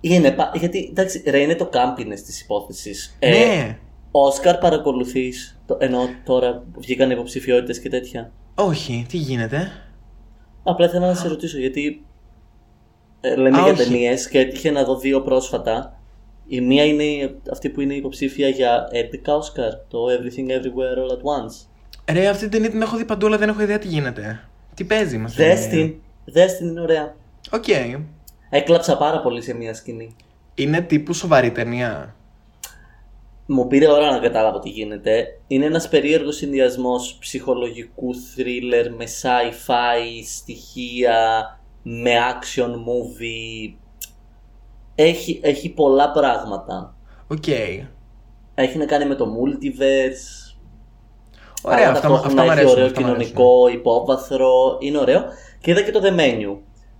Είναι, πα- γιατί εντάξει, ρε, είναι το κάμπινες της υπόθεσης. ναι, Όσκαρ παρακολουθείς, ενώ τώρα που βγήκαν υποψηφιότητες και τέτοια. όχι, τι γίνεται; Απλά ήθελα να σε ρωτήσω γιατί ε, λέμε Α, για όχι. ταινίες και έτυχε να δω δύο πρόσφατα. Η μία είναι η- αυτή που είναι υποψήφια για 11 Όσκαρ, το Everything Everywhere All at Once. Ρε, αυτή την ταινία την έχω δει παντού, αλλά δεν έχω ιδέα τι γίνεται. Τι παίζει μας. Δες την, δες την, είναι ωραία. Οκ. Έκλαψα πάρα πολύ σε μία σκηνή. Είναι τύπου σοβαρή ταινία. Μου πήρε ώρα να καταλάβω τι γίνεται. Είναι ένας περίεργος συνδυασμός ψυχολογικού thriller με sci-fi στοιχεία, με action movie. Έχει, έχει πολλά πράγματα. Οκ. Έχει να κάνει με το multiverse. Ωραία, αλλά αυτά, ταυτόχρονα αυτά μου έχει αρέσουν. ωραίο αυτά μ' αρέσουν. κοινωνικό υπόβαθρο. Είναι ωραίο. Και είδα και το The Menu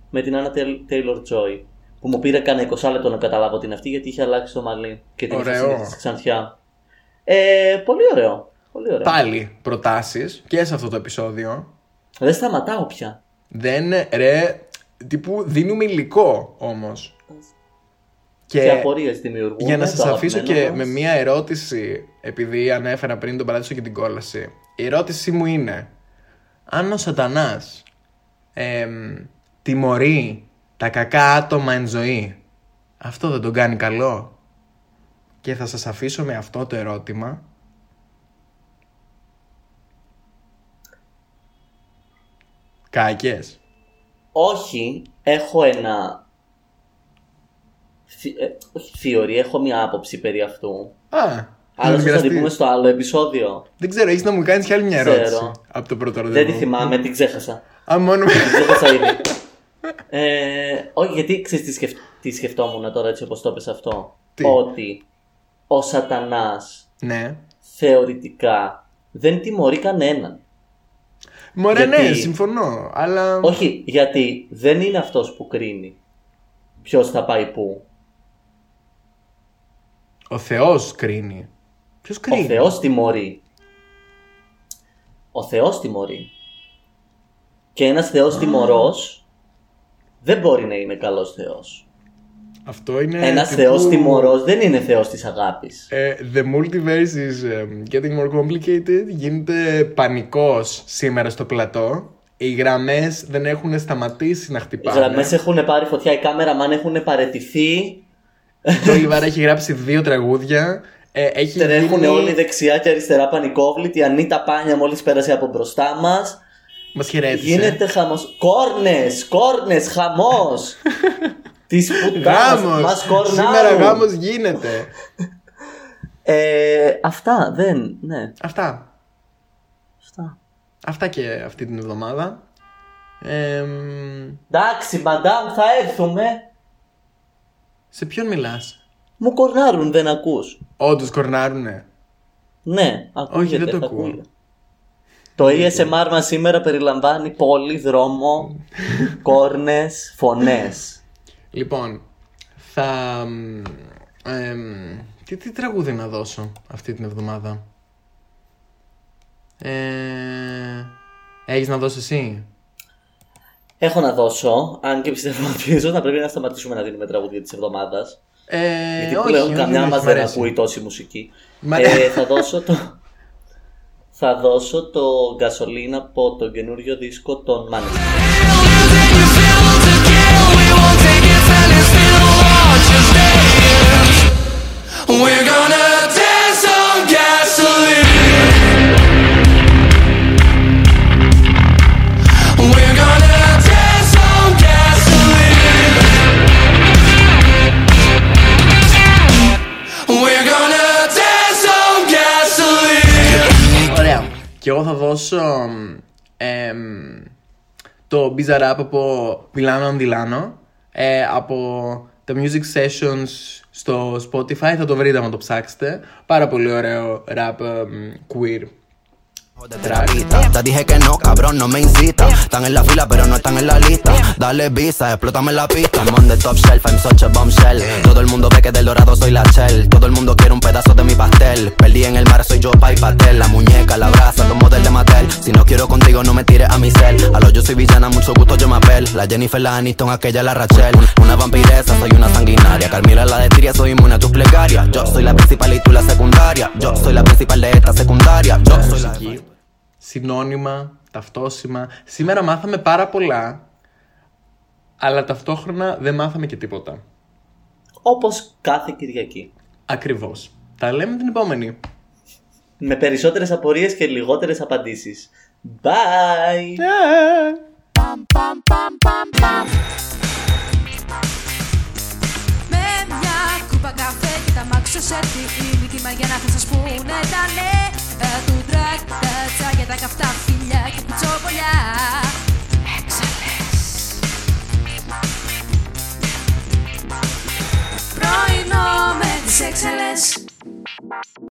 με την Anya Taylor-Joy. Που μου πήρε κανένα 20 λεπτό να καταλάβω την αυτή γιατί είχε αλλάξει το μαλλί και την είχε Ωραίο. συνηθίσει ξανθιά. Ε, πολύ ωραίο. Πολύ ωραίο. Πάλι προτάσεις και σε αυτό το επεισόδιο. Δεν σταματάω πια. Δεν. Ρε, τύπου δίνουμε υλικό όμως. Και, Και, απορίες δημιουργούν. για να το σας αφήσω αγαπημένο και μας. με μία ερώτηση, επειδή ανέφερα πριν τον παράδεισο και την κόλαση. Η ερώτησή μου είναι, αν ο σατανάς εμ, τιμωρεί τα κακά άτομα εν ζωή, αυτό δεν τον κάνει καλό. Και θα σας αφήσω με αυτό το ερώτημα. Κάκες. Όχι, έχω ένα. θη- ε, όχι θεωρία, έχω μια άποψη περί αυτού. Α, Άλλωστε θα μοιραστείς. την πούμε στο άλλο επεισόδιο. Δεν ξέρω, έχεις να μου κάνεις και άλλη μια Ξέρω. ερώτηση από το πρώτο Δεν ραντεβού. τη θυμάμαι, την ξέχασα. Α, μόνο Την ξέχασα ήδη. *laughs* Ε, όχι, γιατί ξέρεις τι, σκεφ... τι σκεφτόμουν τώρα έτσι όπως το έπες αυτό. Τι; Ότι ο σατανάς Ναι. θεωρητικά δεν τιμωρεί κανέναν. Μωρέ, Γιατί- ναι, συμφωνώ. Αλλά. Όχι, γιατί δεν είναι αυτός που κρίνει ποιος θα πάει πού. Ο Θεός κρίνει. Ποιος κρίνει; Ο Θεός τιμωρεί. Ο Θεός τιμωρεί. Και ένας Θεός τιμωρός δεν μπορεί να είναι καλός Θεός. Αυτό είναι. Ένας τύπου, Θεός τιμωρός δεν είναι Θεός της αγάπης. ε, the multiverse is um, getting more complicated. Γίνεται πανικός σήμερα στο πλατό. Οι γραμμές δεν έχουν σταματήσει να Οι χτυπάνε. γραμμές έχουν πάρει φωτιά, οι κάμεραμαν έχουν παρετηθεί, Το Λιβάρα έχει γράψει δύο τραγούδια. Ε, έχει τρέχουν γίνει... όλοι δεξιά και αριστερά πανικόβλητοι. Η Ανίτα Πάνια μόλις πέρασε από μπροστά μας. Μας χαιρέτησε. Γίνεται χαμός. Κόρνες, κόρνες, χαμός. *laughs* Της πουτάνας Γάμος. μας κορνάρουν. Σήμερα γάμος γίνεται. Ε, αυτά, δεν, ναι. Αυτά. Αυτά. Αυτά και αυτή την εβδομάδα. Ε, μ, Εντάξει, μαντάμ, θα έρθουμε. σε ποιον μιλάς; Μου κορνάρουν, δεν ακούς. Όντως κορνάρουνε. Ναι, ακούγεται. δεν το θα ακούω. Ακούγεται. Το ASMR μας σήμερα περιλαμβάνει πόλη, δρόμο, *laughs* κόρνες, φωνές. Λοιπόν, θα... μ, εμ, τι, τι τραγούδι να δώσω αυτή την εβδομάδα; Ε, έχεις να δώσεις εσύ; Έχω να δώσω, αν και πιστεύω ότι ίσως θα πρέπει να σταματήσουμε να δίνουμε τραγούδια της εβδομάδας. Ε, Γιατί όχι, πλέον όχι, καμιά όχι, μας μ' δεν αρέσει. ακούει τόση μουσική. Μα- Ε, θα δώσω το... *laughs* Θα δώσω το γκασολίνα από το καινούριο δίσκο των Maneskin. Και εγώ θα δώσω εμ, το Bizarre Rap από Villano on Dilano. Ε, από τα Music Sessions στο Spotify θα το βρείτε άμα το ψάξετε. Πάρα πολύ ωραίο rap εμ, queer. Te dije que no, cabrón, no me incita. Están en la fila, pero no están en la lista. Dale visa, explótame la pista. I'm on the top shelf, I'm such a bombshell. Todo el mundo ve que del dorado soy la shell. Todo el mundo quiere un pedazo de mi pastel. Perdí en el mar, soy yo, pa' y pastel. La muñeca, la brasa, los modelos de Mattel. Si no quiero contigo, no me tires a mi cel. A lo yo soy villana, mucho gusto, yo me apel. La Jennifer, la Aniston, aquella, la Rachel. Una vampiresa, soy una sanguinaria. Carmila, la de Tiria, soy inmune a tus plegarias. Yo soy la principal y tú la secundaria. Yo soy la principal de esta secundaria. Yo soy la. Μουσική, συνώνυμα, ταυτόσημα. Σήμερα μάθαμε πάρα πολλά, αλλά ταυτόχρονα δεν μάθαμε και τίποτα. Όπως κάθε Κυριακή. Ακριβώς. Τα λέμε την επόμενη. Με περισσότερες απορίες και λιγότερες απαντήσεις. Bye! Με μια κούπα καφέ και τα μάξω σε τη Νίκη Μαριανά θα σας πούνε τα νέα του τρακ Τα τσάκια, τα καυτά φιλιά και κουτσόβολιά Έξαλες. Πρωινό με τις έξαλες